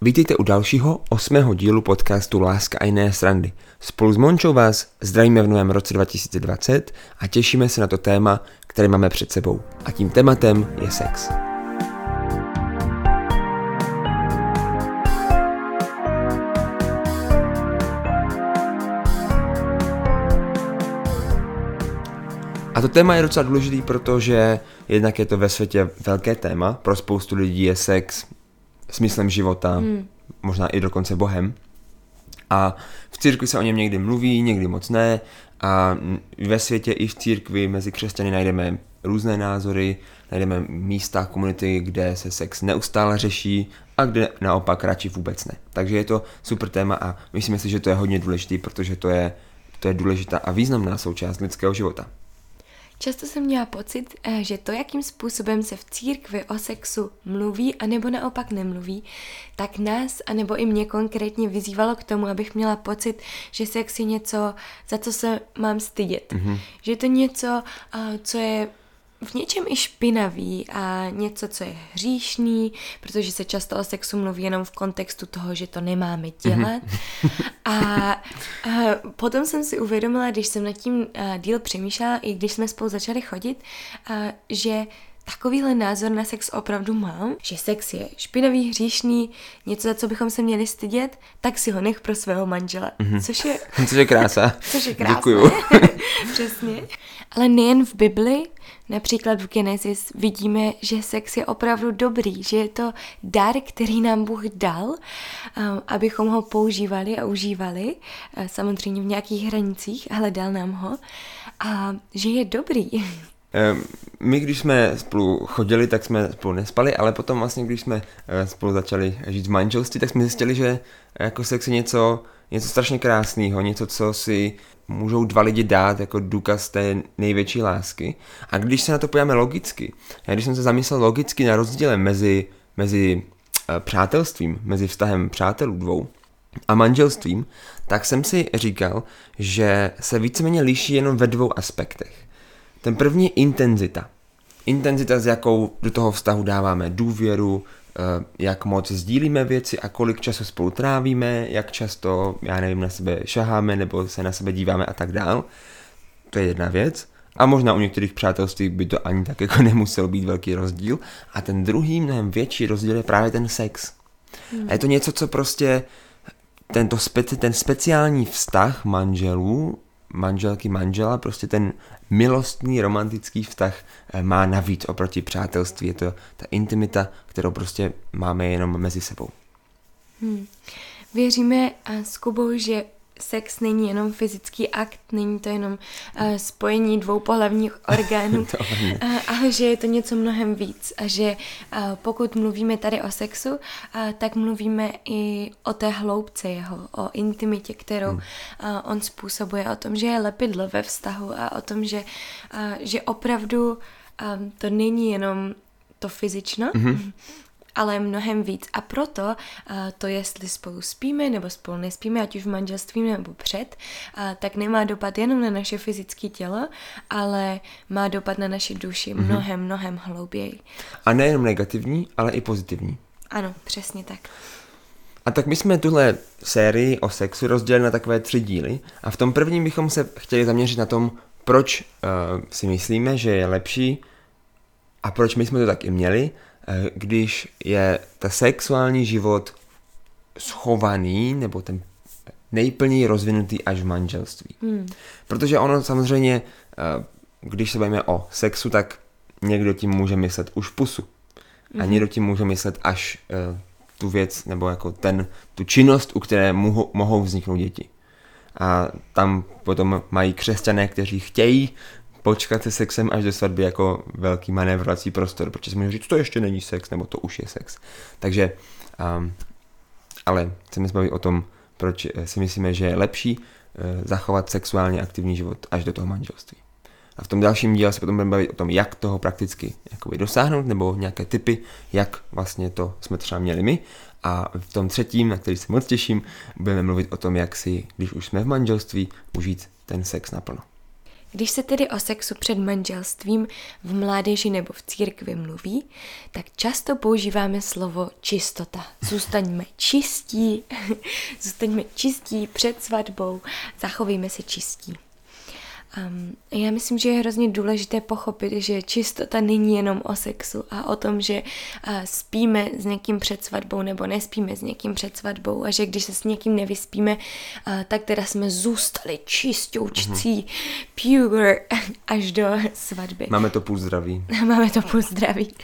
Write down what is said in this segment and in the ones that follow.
Vítejte u dalšího osmého dílu podcastu Láska a jiné srandy. Spolu s Mončou vás zdravíme v novém roce 2020 a těšíme se na to téma, které máme před sebou. A tím tématem je sex. A to téma je docela důležitý, protože jednak je to ve světě velké téma, pro spoustu lidí je sex smyslem života, hmm. možná i dokonce Bohem. A v církvi se o něm někdy mluví, někdy moc ne. A ve světě i v církvi mezi křesťany najdeme různé názory, najdeme místa, komunity, kde se sex neustále řeší a kde naopak radši vůbec ne. Takže je to super téma a myslím si, že to je hodně důležitý, protože to je, to je důležitá a významná součást lidského života. Často jsem měla pocit, eh, že to, jakým způsobem se v církvi o sexu mluví, anebo naopak nemluví, tak nás, anebo i mě konkrétně vyzývalo k tomu, abych měla pocit, že sex je něco, za co se mám stydět. Mm-hmm. Že je to něco, eh, co je v něčem i špinavý a něco, co je hříšný, protože se často o sexu mluví jenom v kontextu toho, že to nemáme dělat. a, a potom jsem si uvědomila, když jsem nad tím díl přemýšlela, i když jsme spolu začali chodit, a, že takovýhle názor na sex opravdu mám, že sex je špinavý, hříšný, něco, za co bychom se měli stydět, tak si ho nech pro svého manžela. Mm-hmm. Což je... což je krása. což je krása. Děkuju. Přesně. Ale nejen v Bibli, například v Genesis vidíme, že sex je opravdu dobrý, že je to dar, který nám Bůh dal, abychom ho používali a užívali, samozřejmě v nějakých hranicích, ale dal nám ho, a že je dobrý. Ehm, my, když jsme spolu chodili, tak jsme spolu nespali, ale potom vlastně, když jsme eh, spolu začali žít v manželství, tak jsme zjistili, že jako sex je něco, něco strašně krásného, něco, co si můžou dva lidi dát jako důkaz té největší lásky. A když se na to podíváme logicky, já když jsem se zamyslel logicky na rozdíle mezi, mezi uh, přátelstvím, mezi vztahem přátelů dvou a manželstvím, tak jsem si říkal, že se víceméně liší jenom ve dvou aspektech. Ten první je intenzita. Intenzita, s jakou do toho vztahu dáváme důvěru, eh, jak moc sdílíme věci a kolik času spolu trávíme, jak často, já nevím, na sebe šaháme nebo se na sebe díváme a tak dál. To je jedna věc. A možná u některých přátelství by to ani tak jako nemusel být velký rozdíl. A ten druhý, mnohem větší rozdíl je právě ten sex. A je to něco, co prostě tento speci, ten speciální vztah manželů, manželky, manžela, prostě ten milostný romantický vztah eh, má navíc oproti přátelství. Je to ta intimita, kterou prostě máme jenom mezi sebou. Hmm. Věříme s Kubou, že sex není jenom fyzický akt, není to jenom uh, spojení dvou pohlavních orgánů, uh, ale že je to něco mnohem víc a že uh, pokud mluvíme tady o sexu, uh, tak mluvíme i o té hloubce jeho, o intimitě, kterou hmm. uh, on způsobuje, o tom, že je lepidlo ve vztahu a o tom, že, uh, že opravdu um, to není jenom to fyzično, mm-hmm ale mnohem víc. A proto uh, to, jestli spolu spíme nebo spolu nespíme, ať už v manželství nebo před, uh, tak nemá dopad jenom na naše fyzické tělo, ale má dopad na naši duši mm-hmm. mnohem, mnohem hlouběji. A nejenom negativní, ale i pozitivní. Ano, přesně tak. A tak my jsme tuhle sérii o sexu rozdělili na takové tři díly a v tom prvním bychom se chtěli zaměřit na tom, proč uh, si myslíme, že je lepší a proč my jsme to tak i měli Eh, když je ta sexuální život schovaný, nebo ten nejplněji rozvinutý až v manželství. Hmm. Protože ono samozřejmě, eh, když se bavíme o sexu, tak někdo tím může myslet už pusu. A hmm. někdo tím může myslet až uh, tu věc, nebo jako ten, tu činnost, u které mohou, mohou vzniknout děti. A tam potom mají křesťané, kteří chtějí počkat se sexem až do svatby jako velký manévrovací prostor, protože si můžeme říct, to ještě není sex, nebo to už je sex. Takže, um, ale chceme se bavit o tom, proč eh, si myslíme, že je lepší uh, zachovat sexuálně aktivní život až do toho manželství. A v tom dalším díle se potom budeme bavit o tom, jak toho prakticky jakoby dosáhnout, nebo nějaké typy, jak vlastně to jsme třeba měli my. A v tom třetím, na který se moc těším, budeme mluvit o tom, jak si, když už jsme v manželství, užít ten sex naplno. Když se tedy o sexu před manželstvím v mládeži nebo v církvi mluví, tak často používáme slovo čistota. Zůstaňme čistí, zůstaňme čistí před svatbou, zachovejme se čistí. Um, já myslím, že je hrozně důležité pochopit, že čistota není jenom o sexu a o tom, že uh, spíme s někým před svatbou nebo nespíme s někým před svatbou a že když se s někým nevyspíme, uh, tak teda jsme zůstali čistoučcí, mm-hmm. pure až do svatby. Máme to půl zdraví. Máme to půl zdraví.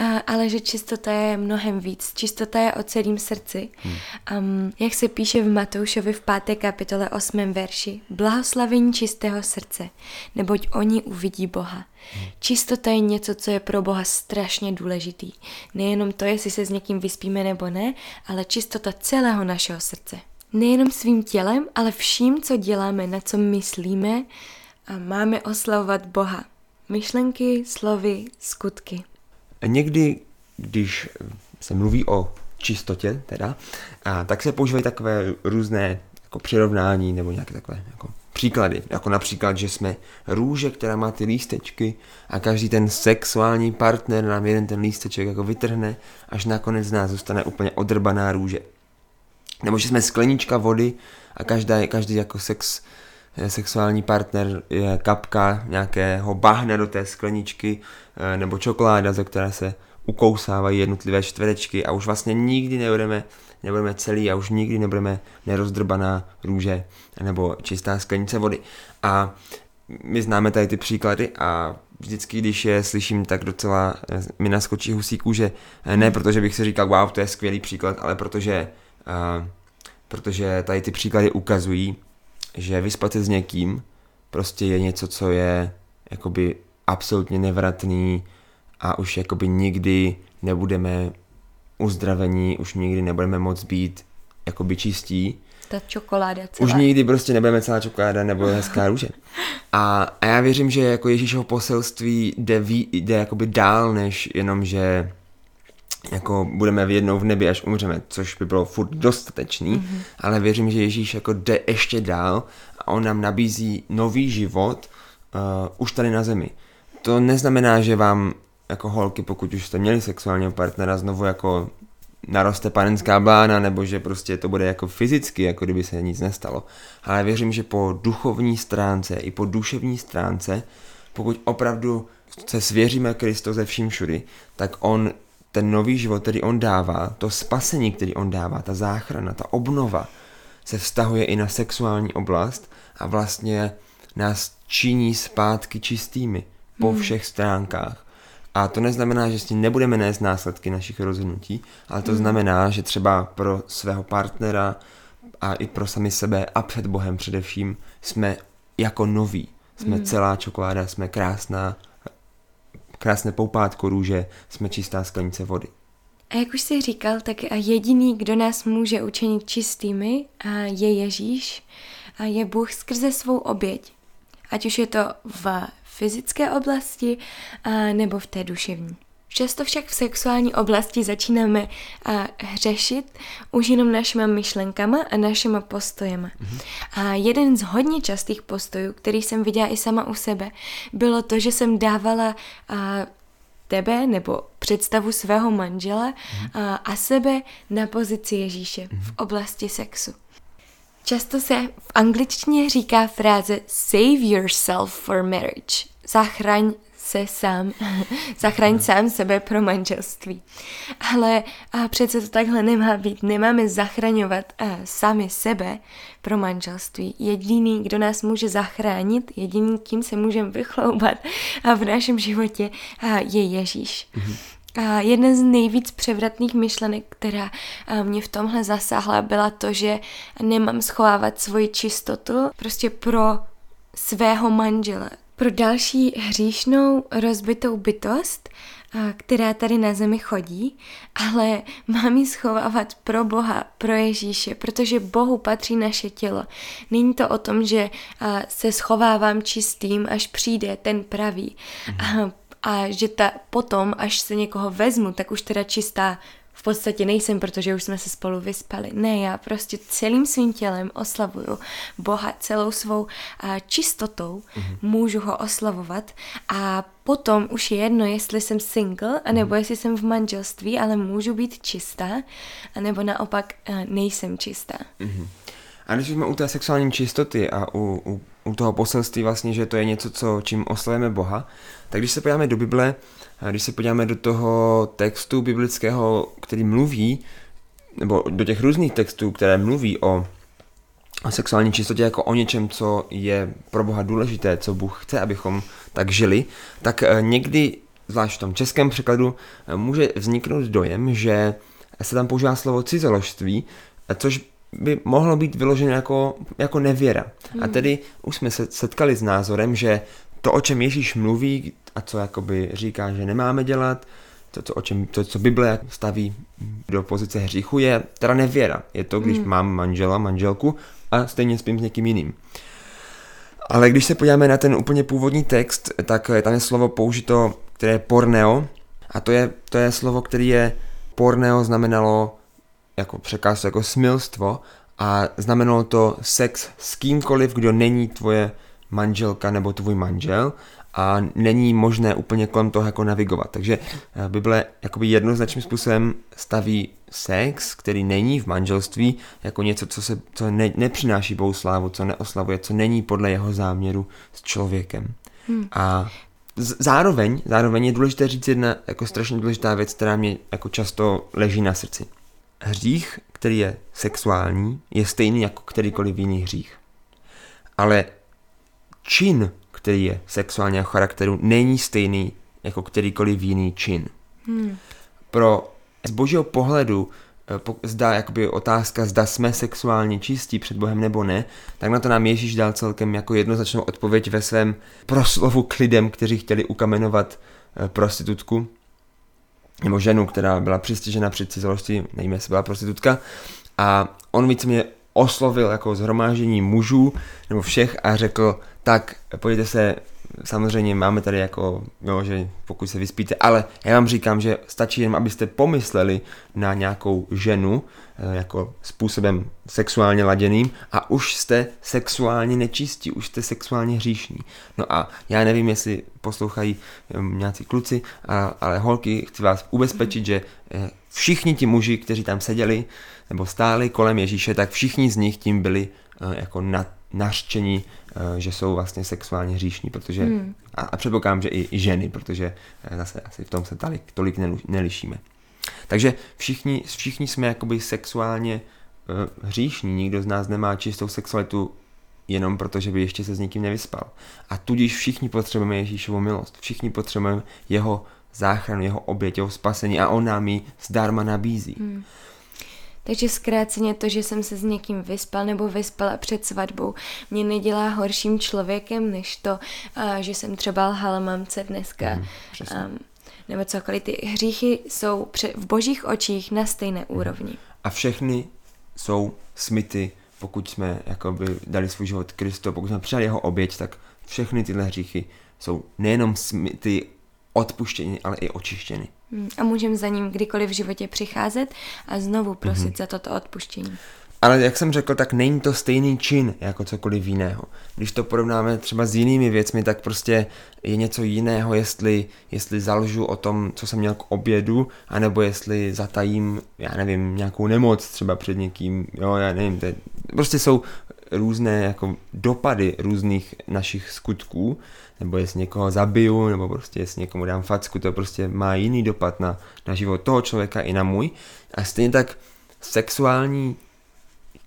Uh, ale že čistota je mnohem víc. Čistota je o celém srdci. Hmm. Um, jak se píše v Matoušovi v páté kapitole 8. verši. Blahoslavení čistého srdce, neboť oni uvidí Boha. Čistota je něco, co je pro Boha strašně důležitý. Nejenom to, jestli se s někým vyspíme nebo ne, ale čistota celého našeho srdce. Nejenom svým tělem, ale vším, co děláme, na co myslíme a máme oslavovat Boha. Myšlenky, slovy, skutky. Někdy, když se mluví o čistotě, teda, a tak se používají takové různé jako přirovnání nebo nějaké takové jako příklady, jako například, že jsme růže, která má ty lístečky a každý ten sexuální partner nám jeden ten lísteček jako vytrhne, až nakonec z nás zůstane úplně odrbaná růže. Nebo že jsme sklenička vody a každá, každý jako sex, eh, sexuální partner je kapka nějakého bahna do té skleničky eh, nebo čokoláda, ze které se ukousávají jednotlivé čtverečky a už vlastně nikdy nebudeme nebudeme celý a už nikdy nebudeme nerozdrbaná růže nebo čistá sklenice vody. A my známe tady ty příklady a vždycky, když je slyším, tak docela eh, mi naskočí husí kůže. Eh, ne protože bych si říkal, wow, to je skvělý příklad, ale protože, uh, protože tady ty příklady ukazují, že vyspat se s někým prostě je něco, co je jakoby absolutně nevratný a už jakoby nikdy nebudeme uzdravení už nikdy nebudeme moc být jakoby čistí. Ta čokoláda celá. Už nikdy prostě nebudeme celá čokoláda nebo hezká růže. A, a já věřím, že jako Ježíšovo poselství jde, ví, jde jakoby dál, než jenom, že jako budeme v jednou v nebi, až umřeme, což by bylo furt dostatečný, mm-hmm. ale věřím, že Ježíš jako jde ještě dál a on nám nabízí nový život uh, už tady na zemi. To neznamená, že vám jako holky, pokud už jste měli sexuálního partnera, znovu jako naroste panenská blána, nebo že prostě to bude jako fyzicky, jako kdyby se nic nestalo. Ale věřím, že po duchovní stránce i po duševní stránce, pokud opravdu se svěříme Kristu ze vším všudy, tak on ten nový život, který on dává, to spasení, který on dává, ta záchrana, ta obnova, se vztahuje i na sexuální oblast a vlastně nás činí zpátky čistými po hmm. všech stránkách. A to neznamená, že s tím nebudeme nést následky našich rozhodnutí, ale to mm. znamená, že třeba pro svého partnera a i pro sami sebe a před Bohem především jsme jako noví. Jsme mm. celá čokoláda, jsme krásná, krásné poupátko růže, jsme čistá sklenice vody. A jak už jsi říkal, tak jediný, kdo nás může učinit čistými, je Ježíš a je Bůh skrze svou oběť. Ať už je to v fyzické oblasti a, nebo v té duševní. Často však v sexuální oblasti začínáme a, hřešit už jenom našimi myšlenkama a našimi postojema. Mm-hmm. A jeden z hodně častých postojů, který jsem viděla i sama u sebe, bylo to, že jsem dávala a, tebe nebo představu svého manžela mm-hmm. a, a sebe na pozici Ježíše mm-hmm. v oblasti sexu. Často se v angličtině říká fráze save yourself for marriage. Zachraň se sám, zachraň sám sebe pro manželství. Ale a přece to takhle nemá být. Nemáme zachraňovat a, sami sebe pro manželství. Jediný, kdo nás může zachránit, jediný, kým se můžeme vychloubat a v našem životě a, je Ježíš. Mm-hmm. A jedna z nejvíc převratných myšlenek, která mě v tomhle zasáhla, byla to, že nemám schovávat svoji čistotu prostě pro svého manžela, pro další hříšnou rozbitou bytost, která tady na zemi chodí, ale mám ji schovávat pro Boha, pro Ježíše, protože Bohu patří naše tělo. Není to o tom, že se schovávám čistým, až přijde ten pravý. Mhm a že ta potom, až se někoho vezmu, tak už teda čistá v podstatě nejsem, protože už jsme se spolu vyspali. Ne, já prostě celým svým tělem oslavuju Boha celou svou a, čistotou, mm-hmm. můžu ho oslavovat a potom už je jedno, jestli jsem single, anebo mm-hmm. jestli jsem v manželství, ale můžu být čistá, anebo naopak a, nejsem čistá. Mm-hmm. A když jsme u té sexuální čistoty a u, u, u toho poselství vlastně, že to je něco, co, čím oslavujeme Boha, tak když se podíváme do Bible, a když se podíváme do toho textu biblického, který mluví, nebo do těch různých textů, které mluví o, o sexuální čistotě jako o něčem, co je pro Boha důležité, co Bůh chce, abychom tak žili, tak eh, někdy, zvlášť v tom českém překladu, eh, může vzniknout dojem, že se tam používá slovo cizoložství, eh, což by mohlo být vyloženo jako, jako nevěra. Hmm. A tedy už jsme se setkali s názorem, že to, o čem Ježíš mluví a co jakoby říká, že nemáme dělat, to, co, o čem, to, co Bible staví do pozice hříchu, je teda nevěra. Je to, když hmm. mám manžela, manželku a stejně spím s někým jiným. Ale když se podíváme na ten úplně původní text, tak tam je slovo použito, které je porneo, a to je, to je slovo, které je porneo znamenalo jako překaz, jako smilstvo a znamenalo to sex s kýmkoliv, kdo není tvoje manželka nebo tvůj manžel a není možné úplně kolem toho jako navigovat. Takže eh, Bible jakoby jednoznačným způsobem staví sex, který není v manželství, jako něco, co, se, co ne, nepřináší Bohu slávu, co neoslavuje, co není podle jeho záměru s člověkem. Hmm. A zároveň, zároveň je důležité říct jedna jako strašně důležitá věc, která mě jako často leží na srdci. Hřích, který je sexuální, je stejný jako kterýkoliv jiný hřích. Ale čin, který je sexuálního charakteru, není stejný jako kterýkoliv jiný čin. Hmm. Pro z božího pohledu eh, zda jakoby otázka, zda jsme sexuálně čistí před Bohem nebo ne, tak na to nám Ježíš dal celkem jako jednoznačnou odpověď ve svém proslovu k lidem, kteří chtěli ukamenovat eh, prostitutku nebo ženu, která byla přistižena při cizoložství, nevím, jestli byla prostitutka, a on víceméně oslovil jako zhromáždění mužů nebo všech a řekl, tak pojďte se, samozřejmě máme tady jako, jo, že pokud se vyspíte, ale já vám říkám, že stačí jen, abyste pomysleli na nějakou ženu eh, jako způsobem sexuálně laděným a už jste sexuálně nečistí, už jste sexuálně hříšní. No a já nevím, jestli poslouchají eh, nějací kluci, ale holky, chci vás ubezpečit, že eh, všichni ti muži, kteří tam seděli nebo stáli kolem Ježíše, tak všichni z nich tím byli jako na, nařčení Eh, že jsou vlastně sexuálně hříšní, protože, hmm. a, a předpokládám, že i, ženy, protože eh, zase asi v tom se tolik, tolik nelišíme. Takže všichni, všichni jsme jakoby sexuálně uh, hříšní, nikdo z nás nemá čistou sexualitu jenom proto, že by ještě se s nikým nevyspal. A tudíž všichni potřebujeme Ježíšovu milost, všichni potřebujeme jeho záchranu, jeho oběť, jeho spasení a on nám ji zdarma nabízí. Hmm. Takže zkráceně to, že jsem se s někým vyspal nebo vyspala před svatbou, mě nedělá horším člověkem, než to, že jsem třeba lhala mamce dneska. Mm, um, nebo cokoliv. Ty hříchy jsou v božích očích na stejné mm. úrovni. A všechny jsou smity, pokud jsme jakoby dali svůj život Kristu, pokud jsme přijali jeho oběť, tak všechny tyhle hříchy jsou nejenom smity odpuštěny, ale i očištěny. Hmm, a můžeme za ním kdykoliv v životě přicházet a znovu prosit mm-hmm. za toto odpuštění. Ale jak jsem řekl, tak není to stejný čin jako cokoliv jiného. Když to porovnáme třeba s jinými věcmi, tak prostě je něco jiného, jestli, jestli zalžu o tom, co jsem měl k obědu, anebo jestli zatajím, já nevím, nějakou nemoc třeba před někým, jo, já nevím, to je, prostě jsou různé jako dopady různých našich skutků, nebo jestli někoho zabiju, nebo prostě jestli někomu dám facku, to prostě má jiný dopad na, na život toho člověka i na můj. A stejně tak sexuální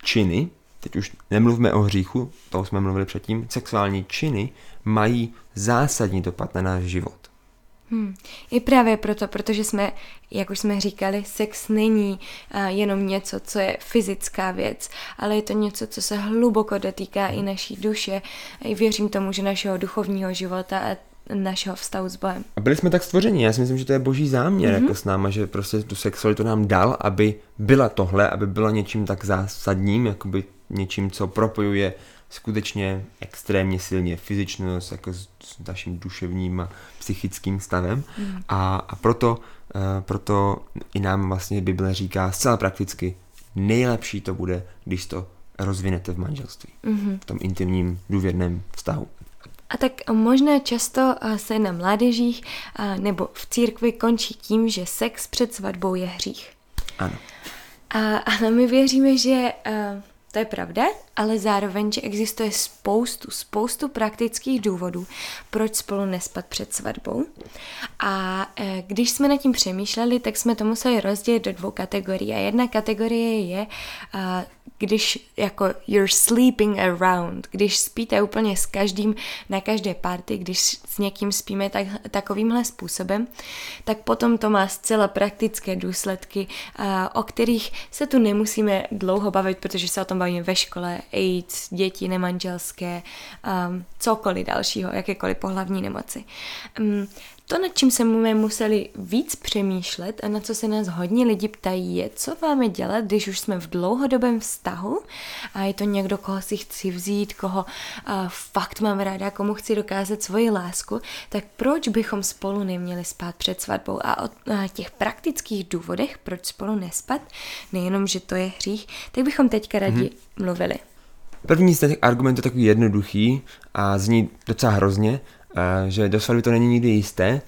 činy, teď už nemluvme o hříchu, toho jsme mluvili předtím, sexuální činy mají zásadní dopad na náš život. Hmm. I právě proto, protože jsme, jak už jsme říkali, sex není uh, jenom něco, co je fyzická věc, ale je to něco, co se hluboko dotýká i naší duše. I věřím tomu, že našeho duchovního života a našeho vztahu s Bohem. A byli jsme tak stvoření, já si myslím, že to je boží záměr mm-hmm. jako s náma, že prostě tu sexualitu nám dal, aby byla tohle, aby byla něčím tak zásadním, jakoby něčím, co propojuje skutečně extrémně silně fyzičnost jako s, s naším duševním a psychickým stavem mm. a, a proto proto i nám vlastně Bible říká zcela prakticky, nejlepší to bude, když to rozvinete v manželství, mm-hmm. v tom intimním, důvěrném vztahu. A tak možná často se na mládežích nebo v církvi končí tím, že sex před svatbou je hřích. Ano. A, ale my věříme, že to je pravda, ale zároveň, že existuje spoustu, spoustu praktických důvodů, proč spolu nespat před svatbou. A e, když jsme nad tím přemýšleli, tak jsme to museli rozdělit do dvou kategorií. A jedna kategorie je, když jako you're sleeping around, když spíte úplně s každým na každé party, když s někým spíme tak, takovýmhle způsobem, tak potom to má zcela praktické důsledky, o kterých se tu nemusíme dlouho bavit, protože se o tom bavíme ve škole, AIDS, děti nemanželské, um, cokoliv dalšího, jakékoliv pohlavní nemoci. Um, to, nad čím jsme museli víc přemýšlet a na co se nás hodně lidi ptají, je, co máme dělat, když už jsme v dlouhodobém vztahu a je to někdo, koho si chci vzít, koho uh, fakt mám ráda, komu chci dokázat svoji lásku, tak proč bychom spolu neměli spát před svatbou? A o uh, těch praktických důvodech, proč spolu nespat, nejenom, že to je hřích, tak bychom teďka rádi mm-hmm. mluvili. První z těch argumentů je takový jednoduchý a zní docela hrozně, že do svatby to není nikdy jisté,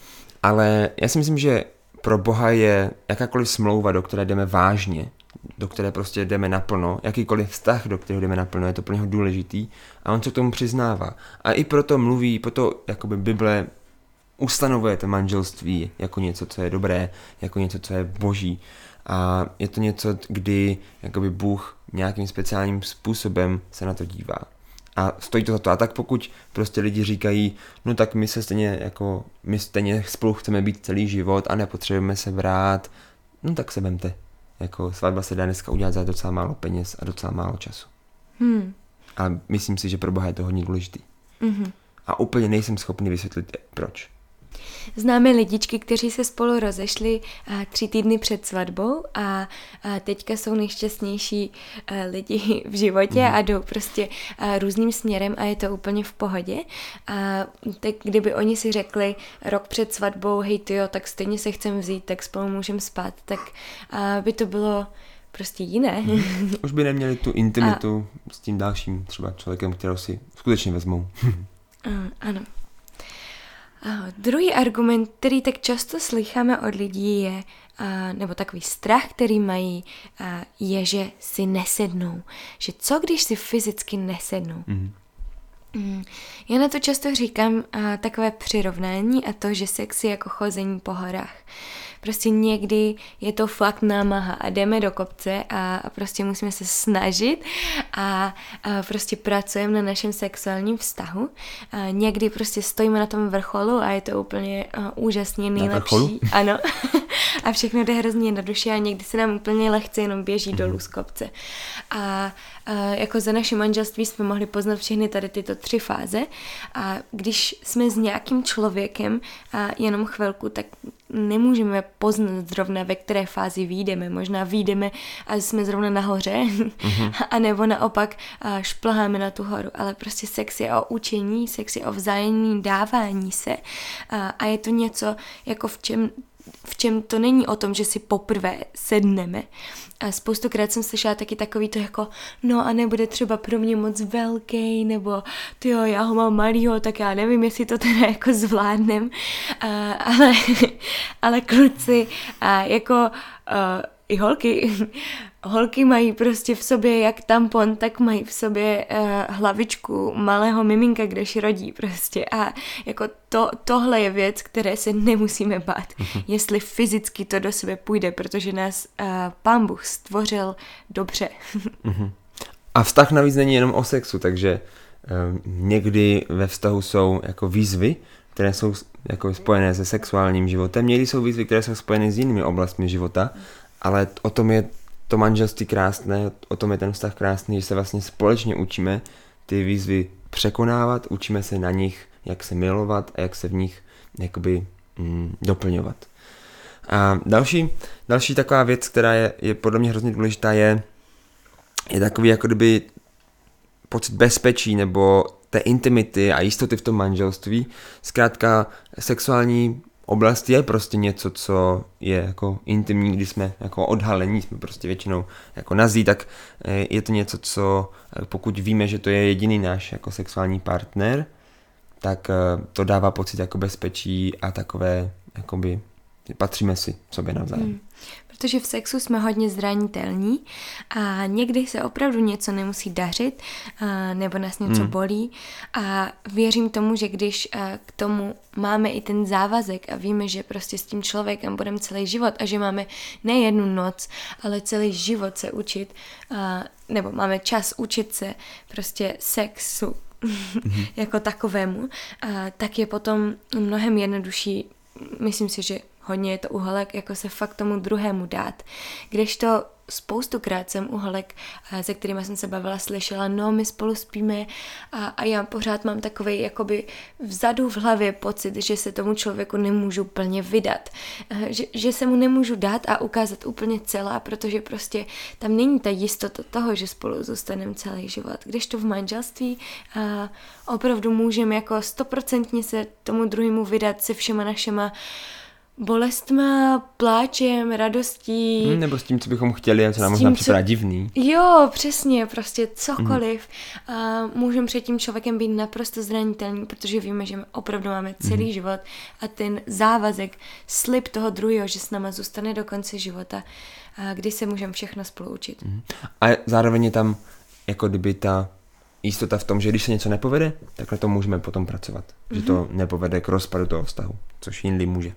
ale já si myslím, že pro Boha je jakákoliv smlouva, do které jdeme vážně, do které prostě jdeme naplno, jakýkoliv vztah, do kterého jdeme naplno, je to pro něho důležitý a on se k tomu přiznává. A i proto mluví, proto jakoby Bible ustanovuje to manželství jako něco, co je dobré, jako něco, co je boží. A je to něco, kdy jakoby Bůh nějakým speciálním způsobem se na to dívá a stojí to za to. A tak pokud prostě lidi říkají, no tak my se stejně jako, my stejně spolu chceme být celý život a nepotřebujeme se brát, no tak se vemte. Jako svatba se dá dneska udělat za docela málo peněz a docela málo času. Hmm. A myslím si, že pro Boha je to hodně důležitý. Mm-hmm. A úplně nejsem schopný vysvětlit, proč. Známe lidičky, kteří se spolu rozešli tři týdny před svatbou a, teďka jsou nejšťastnější lidi v životě mm. a jdou prostě různým směrem a je to úplně v pohodě. A tak kdyby oni si řekli rok před svatbou, hej ty jo, tak stejně se chcem vzít, tak spolu můžeme spát, tak by to bylo prostě jiné. Mm. Už by neměli tu intimitu a... s tím dalším třeba člověkem, kterého si skutečně vezmou. ano. Uh, druhý argument, který tak často slycháme od lidí, je, uh, nebo takový strach, který mají, uh, je, že si nesednou. Že co, když si fyzicky nesednou? Mm. Mm. Já na to často říkám uh, takové přirovnání a to, že sex je jako chození po horách. Prostě někdy je to fakt námaha a jdeme do kopce a, a prostě musíme se snažit a, a prostě pracujeme na našem sexuálním vztahu. A někdy prostě stojíme na tom vrcholu a je to úplně uh, úžasně nejlepší. Ano. a všechno jde hrozně na duši a někdy se nám úplně lehce jenom běží mm-hmm. dolů z kopce. A jako za naše manželství jsme mohli poznat všechny tady tyto tři fáze a když jsme s nějakým člověkem a jenom chvilku, tak nemůžeme poznat zrovna, ve které fázi výjdeme. Možná výjdeme a jsme zrovna nahoře, mm-hmm. a nebo naopak šplháme na tu horu. Ale prostě sex je o učení, sex je o vzájemní dávání se a, a je to něco, jako v čem v čem to není o tom, že si poprvé sedneme. A spoustukrát jsem slyšela taky takový to jako, no a nebude třeba pro mě moc velký, nebo ty jo, já ho mám malýho, tak já nevím, jestli to teda jako zvládnem. A, ale, ale kluci, a jako a, i holky, holky mají prostě v sobě jak tampon, tak mají v sobě uh, hlavičku malého miminka, kdež rodí prostě a jako to, tohle je věc, které se nemusíme bát, uh-huh. jestli fyzicky to do sebe půjde, protože nás uh, pán Bůh stvořil dobře. uh-huh. A vztah navíc není jenom o sexu, takže uh, někdy ve vztahu jsou jako výzvy, které jsou jako spojené se sexuálním životem, někdy jsou výzvy, které jsou spojené s jinými oblastmi života, ale o tom je to manželství krásné, o tom je ten vztah krásný, že se vlastně společně učíme ty výzvy překonávat, učíme se na nich, jak se milovat a jak se v nich jakoby mm, doplňovat. A další, další taková věc, která je, je podle mě hrozně důležitá, je, je takový jako kdyby pocit bezpečí nebo té intimity a jistoty v tom manželství. Zkrátka sexuální oblast je prostě něco, co je jako intimní, když jsme jako odhalení, jsme prostě většinou jako nazí, tak eh, je to něco, co eh, pokud víme, že to je jediný náš jako sexuální partner, tak eh, to dává pocit jako bezpečí a takové, jakoby, patříme si sobě navzájem. Hmm protože v sexu jsme hodně zranitelní a někdy se opravdu něco nemusí dařit a, nebo nás něco hmm. bolí a věřím tomu, že když a, k tomu máme i ten závazek a víme, že prostě s tím člověkem budeme celý život a že máme ne jednu noc, ale celý život se učit, a, nebo máme čas učit se prostě sexu mm-hmm. jako takovému, a, tak je potom mnohem jednodušší myslím si, že hodně je to uholek, jako se fakt tomu druhému dát. Když to spoustukrát jsem uholek, se kterými jsem se bavila, slyšela, no my spolu spíme a, a já pořád mám takový jakoby vzadu v hlavě pocit, že se tomu člověku nemůžu plně vydat, že, že se mu nemůžu dát a ukázat úplně celá, protože prostě tam není ta jistota toho, že spolu zůstaneme celý život. Když to v manželství a opravdu můžeme jako stoprocentně se tomu druhému vydat se všema našima uh, bolestma, pláčem, radostí. Hmm, nebo s tím, co bychom chtěli a co nám možná připadá co... divný. Jo, přesně, prostě cokoliv. Hmm. A můžeme před tím člověkem být naprosto zranitelný, protože víme, že my opravdu máme celý hmm. život a ten závazek, slib toho druhého, že s náma zůstane do konce života, a kdy se můžeme všechno spolu učit. Hmm. A zároveň je tam jako kdyby ta jistota v tom, že když se něco nepovede, tak na tom můžeme potom pracovat. Mm-hmm. Že to mhm. nepovede k rozpadu toho vztahu, což jindy může.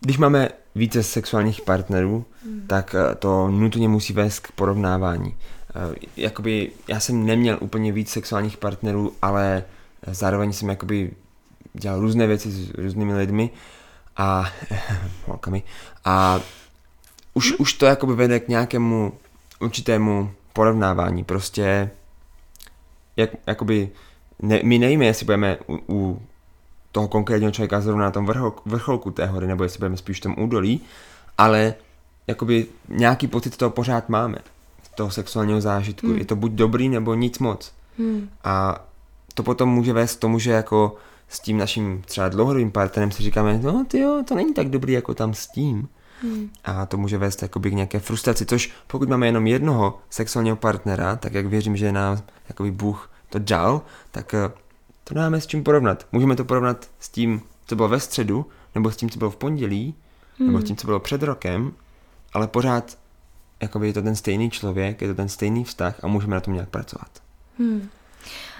Když máme více sexuálních partnerů, hmm. tak eh, to nutně musí vést k porovnávání. Eh, jakoby já jsem neměl úplně víc sexuálních partnerů, ale zároveň jsem jakoby dělal různé věci s různými lidmi a holkami a už, hmm. už to jakoby vede k nějakému určitému porovnávání. Prostě jak, jakoby ne, my nevíme, jestli budeme u, u toho konkrétního člověka zrovna na tom vrchol, vrcholku té hory, nebo jestli budeme spíš v tom údolí, ale jakoby nějaký pocit toho pořád máme, toho sexuálního zážitku. Hmm. Je to buď dobrý, nebo nic moc. Hmm. A to potom může vést k tomu, že jako s tím naším třeba dlouhodobým partnerem si říkáme, no ty jo, to není tak dobrý jako tam s tím. Hmm. A to může vést jakoby k nějaké frustraci, což pokud máme jenom jednoho sexuálního partnera, tak jak věřím, že nám jakoby Bůh to dal, tak eh, to nemáme s čím porovnat. Můžeme to porovnat s tím, co bylo ve středu, nebo s tím, co bylo v pondělí, hmm. nebo s tím, co bylo před rokem, ale pořád jakoby je to ten stejný člověk, je to ten stejný vztah a můžeme na tom nějak pracovat. Hmm.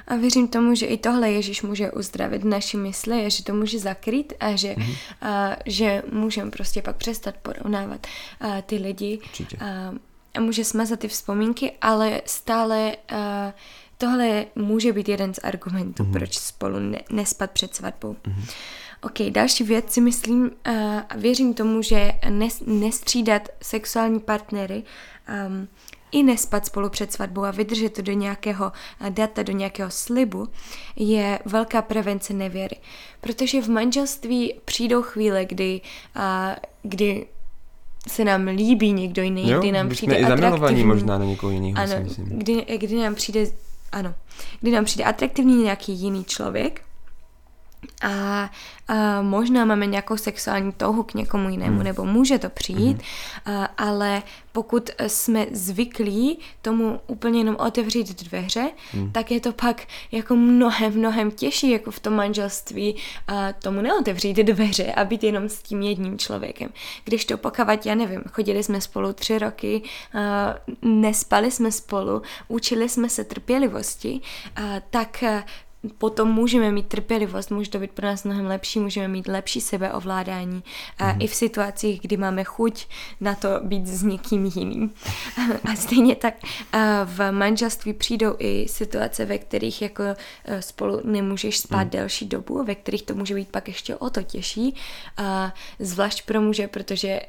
A věřím tomu, že i tohle Ježíš může uzdravit naši mysli a že to může zakrýt a že, mm-hmm. a, že můžeme prostě pak přestat porovnávat a, ty lidi. A, a může smazat ty vzpomínky, ale stále a, tohle může být jeden z argumentů, mm-hmm. proč spolu ne, nespat před svatbou. Mm-hmm. OK, další věc si myslím a uh, věřím tomu, že nes, nestřídat sexuální partnery um, i nespat spolu před svatbou a vydržet to do nějakého data, do nějakého slibu, je velká prevence nevěry. Protože v manželství přijdou chvíle, kdy, uh, kdy se nám líbí někdo jiný, jo, kdy nám přijde i atraktivní. možná na někoho jiného, ano, kdy, kdy nám přijde ano, kdy nám přijde atraktivní nějaký jiný člověk a, a možná máme nějakou sexuální touhu k někomu jinému, hmm. nebo může to přijít, hmm. a, ale pokud jsme zvyklí tomu úplně jenom otevřít dveře, hmm. tak je to pak jako mnohem, mnohem těžší jako v tom manželství a tomu neotevřít dveře a být jenom s tím jedním člověkem. Když to pokavat, já nevím, chodili jsme spolu tři roky, a nespali jsme spolu, učili jsme se trpělivosti, a tak potom můžeme mít trpělivost, může to být pro nás mnohem lepší, můžeme mít lepší sebeovládání a mm. i v situacích, kdy máme chuť na to být s někým jiným. A stejně tak v manželství přijdou i situace, ve kterých jako e, spolu nemůžeš spát mm. delší dobu, ve kterých to může být pak ještě o to těžší, a zvlášť pro muže, protože e,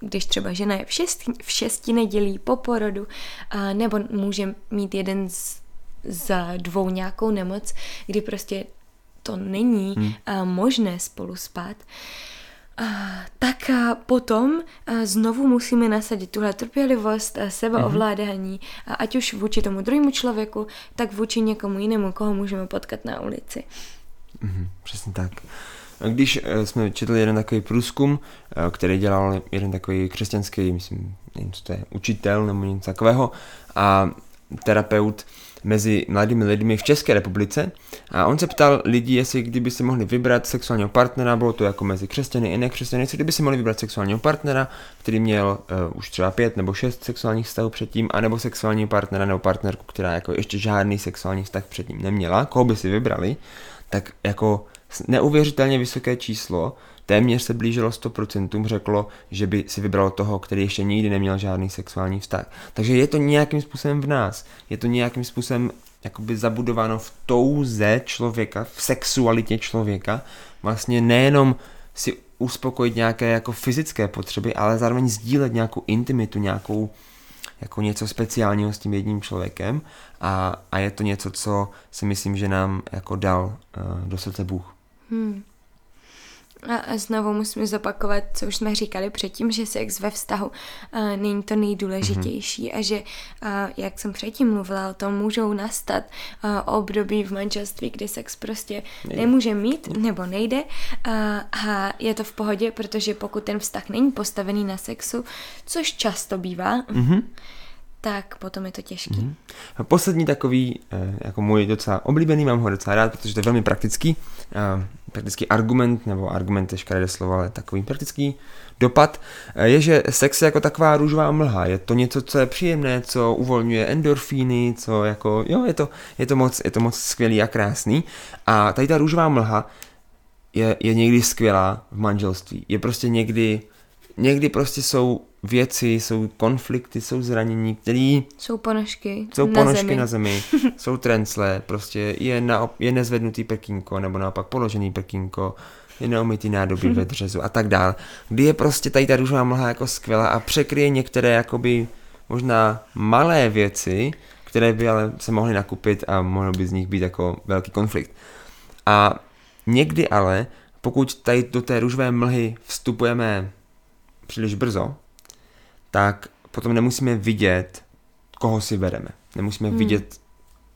když třeba žena je v šesti, v šesti nedělí po porodu, nebo může mít jeden z za dvou nějakou nemoc, kdy prostě to není hmm. možné spolu spát, tak potom znovu musíme nasadit tuhle trpělivost, sebeovládání, ať už vůči tomu druhému člověku, tak vůči někomu jinému, koho můžeme potkat na ulici. Hmm, přesně tak. Když eh, jsme četli jeden takový průzkum, eh, který dělal jeden takový křesťanský, myslím, nevím, co to je, učitel nebo něco takového, a terapeut mezi mladými lidmi v České republice. A on se ptal lidí, jestli kdyby si mohli vybrat sexuálního partnera, bylo to jako mezi křesťany i nekřesťany, jestli kdyby si mohli vybrat sexuálního partnera, který měl uh, už třeba pět nebo šest sexuálních vztahů předtím, anebo sexuálního partnera nebo partnerku, která jako ještě žádný sexuální vztah předtím neměla, koho by si vybrali, tak jako neuvěřitelně vysoké číslo téměř se blížilo 100% řeklo, že by si vybralo toho, který ještě nikdy neměl žádný sexuální vztah. Takže je to nějakým způsobem v nás. Je to nějakým způsobem jakoby zabudováno v touze člověka, v sexualitě člověka, vlastně nejenom si uspokojit nějaké jako fyzické potřeby, ale zároveň sdílet nějakou intimitu, nějakou jako něco speciálního s tím jedním člověkem a, a je to něco, co si myslím, že nám jako dal uh, do srdce Bůh. Hmm. A znovu musíme zopakovat, co už jsme říkali předtím, že sex ve vztahu uh, není to nejdůležitější mm-hmm. a že, uh, jak jsem předtím mluvila o tom, můžou nastat uh, období v manželství, kdy sex prostě nejde. nemůže mít nebo nejde uh, a je to v pohodě, protože pokud ten vztah není postavený na sexu, což často bývá, mm-hmm tak potom je to těžký. Mm. A poslední takový, eh, jako můj docela oblíbený, mám ho docela rád, protože to je velmi praktický, eh, praktický argument, nebo argument je škaredé slovo, ale takový praktický dopad, eh, je, že sex je jako taková růžová mlha. Je to něco, co je příjemné, co uvolňuje endorfíny, co jako, jo, je to, je to, moc, je to moc skvělý a krásný. A tady ta růžová mlha je, je někdy skvělá v manželství. Je prostě někdy, někdy prostě jsou věci, jsou konflikty, jsou zranění, které... Jsou ponožky Jsou na ponožky zemi. na zemi, jsou trencle, prostě je, na, je nezvednutý prkínko, nebo naopak položený prkínko, je neumytý nádobí ve dřezu a tak dál. Kdy je prostě tady ta růžová mlha jako skvělá a překryje některé jakoby možná malé věci, které by ale se mohly nakupit a mohl by z nich být jako velký konflikt. A někdy ale, pokud tady do té růžové mlhy vstupujeme příliš brzo, tak potom nemusíme vidět, koho si bereme. Nemusíme hmm. vidět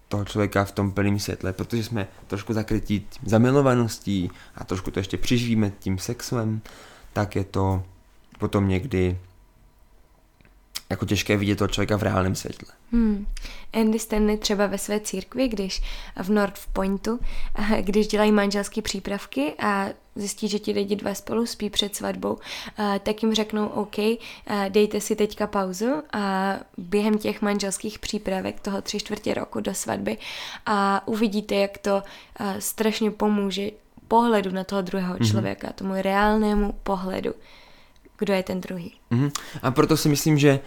toho člověka v tom plném světle, protože jsme trošku zakrytí zamilovaností a trošku to ještě přiživíme tím sexem, tak je to potom někdy jako těžké vidět toho člověka v reálném světle. Hmm. Andy Stanley třeba ve své církvi, když v North Pointu, eh, když dělají manželské přípravky a zjistí, že ti lidi dva spolu spí před svatbou, eh, tak jim řeknou OK, eh, dejte si teďka pauzu a během těch manželských přípravek toho tři čtvrtě roku do svatby a uvidíte, jak to strašně pomůže pohledu na toho druhého mm-hmm. člověka, tomu reálnému pohledu kdo je ten druhý. Mm-hmm. A proto si myslím, že e,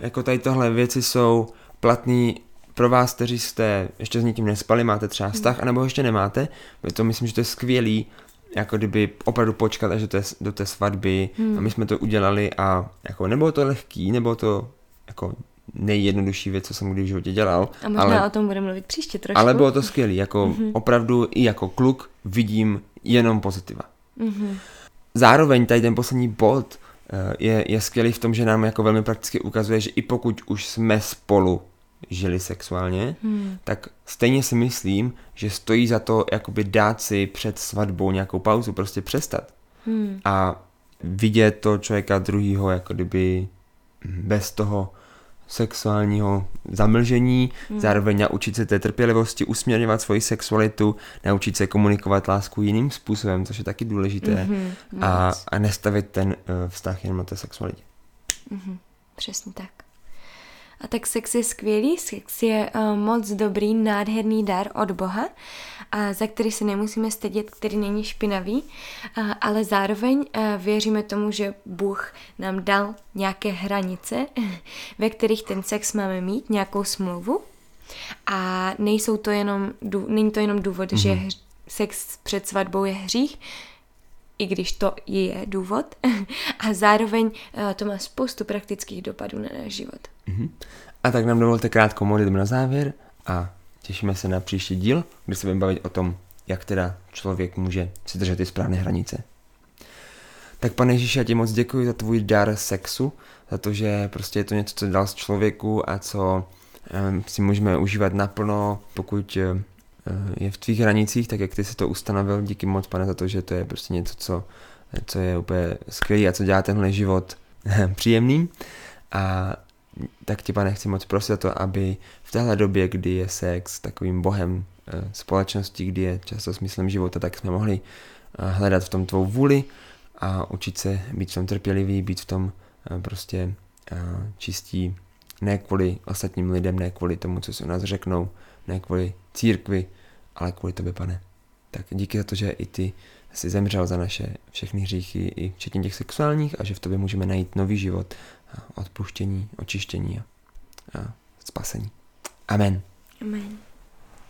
jako tady tohle věci jsou platný pro vás, kteří jste ještě s někým nespali, máte třeba mhm. vztah, mm. anebo ještě nemáte, to myslím, že to je skvělý, jako kdyby opravdu počkat až do té, do té svatby mm. a my jsme to udělali a jako nebylo to lehký, nebo to jako nejjednodušší věc, co jsem kdy v životě dělal. A možná ale, o tom budeme mluvit příště trošku. Ale bylo to skvělý, jako mm-hmm. opravdu i jako kluk vidím jenom pozitiva. Mm-hmm. Zároveň tady ten poslední bod eh, je, je skvělý v tom, že nám jako velmi prakticky ukazuje, že i pokud už jsme spolu žili sexuálně, hmm. tak stejně si myslím, že stojí za to jakoby dát si před svatbou nějakou pauzu, prostě přestat. Hmm. A vidět to člověka druhýho jako kdyby bez toho sexuálního zamlžení, mm. zároveň naučit se té trpělivosti, usměrňovat svoji sexualitu, naučit se komunikovat lásku jiným způsobem, což je taky důležité, mm-hmm, a, a nestavit ten uh, vztah jenom na té sexualitě. Mm-hmm, přesně tak. A tak sex je skvělý, sex je uh, moc dobrý, nádherný dar od Boha, a za který se nemusíme stydět, který není špinavý, uh, ale zároveň uh, věříme tomu, že Bůh nám dal nějaké hranice, ve kterých ten sex máme mít, nějakou smlouvu. A nejsou to jenom, není to jenom důvod, mm-hmm. že mhm. sex před svatbou je hřích, i když to je důvod. A zároveň to má spoustu praktických dopadů na náš život. Mm-hmm. A tak nám dovolte krátkou modlitbu na závěr a těšíme se na příští díl, kde se budeme bavit o tom, jak teda člověk může si držet ty správné hranice. Tak pane Ježíši, já ti moc děkuji za tvůj dar sexu, za to, že prostě je to něco, co dal z člověku a co um, si můžeme užívat naplno, pokud je v tvých hranicích, tak jak ty si to ustanovil, díky moc pane za to, že to je prostě něco, co, co je úplně skvělé a co dělá tenhle život příjemný. A tak ti, pane, chci moc prosit to, aby v téhle době, kdy je sex takovým bohem eh, společnosti, kdy je často smyslem života, tak jsme mohli eh, hledat v tom tvou vůli a učit se být v tom trpělivý, být v tom eh, prostě čistí, ne kvůli ostatním lidem, ne kvůli tomu, co si o nás řeknou, ne kvůli církvi, ale kvůli tobě, pane. Tak díky za to, že i ty jsi zemřel za naše všechny hříchy, i včetně těch sexuálních, a že v tobě můžeme najít nový život, odpuštění, očištění a, spasení. Amen. Amen.